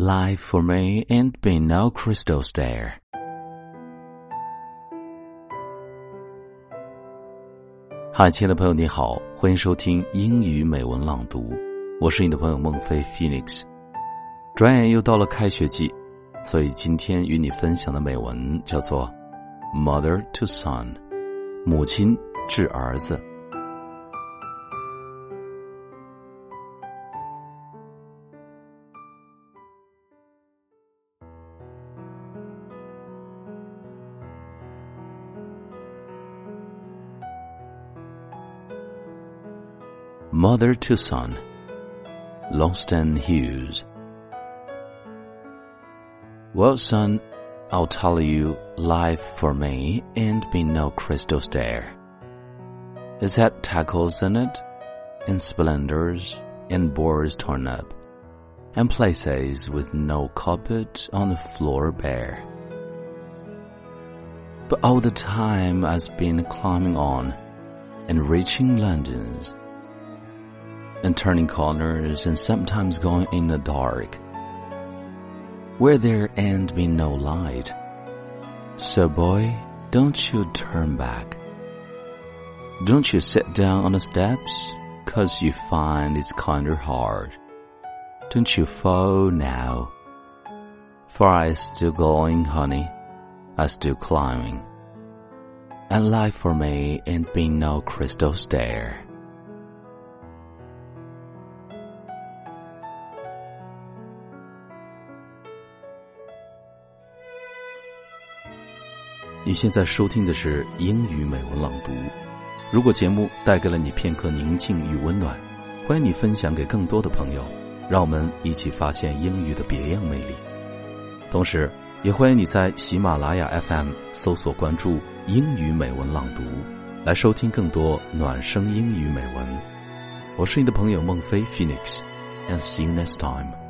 Life for me ain't been no crystal stair. 嗨，亲爱的朋友，你好，欢迎收听英语美文朗读，我是你的朋友孟非 Phoenix。转眼又到了开学季，所以今天与你分享的美文叫做《Mother to Son》，母亲致儿子。Mother to Son, Langston Hughes. Well, son, I'll tell you, life for me ain't been no crystal stair. It's had tackles in it, and splendors, and boards torn up, and places with no carpet on the floor bare. But all the time I've been climbing on, and reaching London's, and turning corners and sometimes going in the dark where there ain't been no light. So boy, don't you turn back. Don't you sit down on the steps, cause you find it's kinda hard. Don't you fall now. For I still going, honey. I still climbing. And life for me ain't been no crystal stair. 你现在收听的是英语美文朗读。如果节目带给了你片刻宁静与温暖，欢迎你分享给更多的朋友，让我们一起发现英语的别样魅力。同时，也欢迎你在喜马拉雅 FM 搜索关注“英语美文朗读”，来收听更多暖声英语美文。我是你的朋友孟非 Phoenix，and see you next time。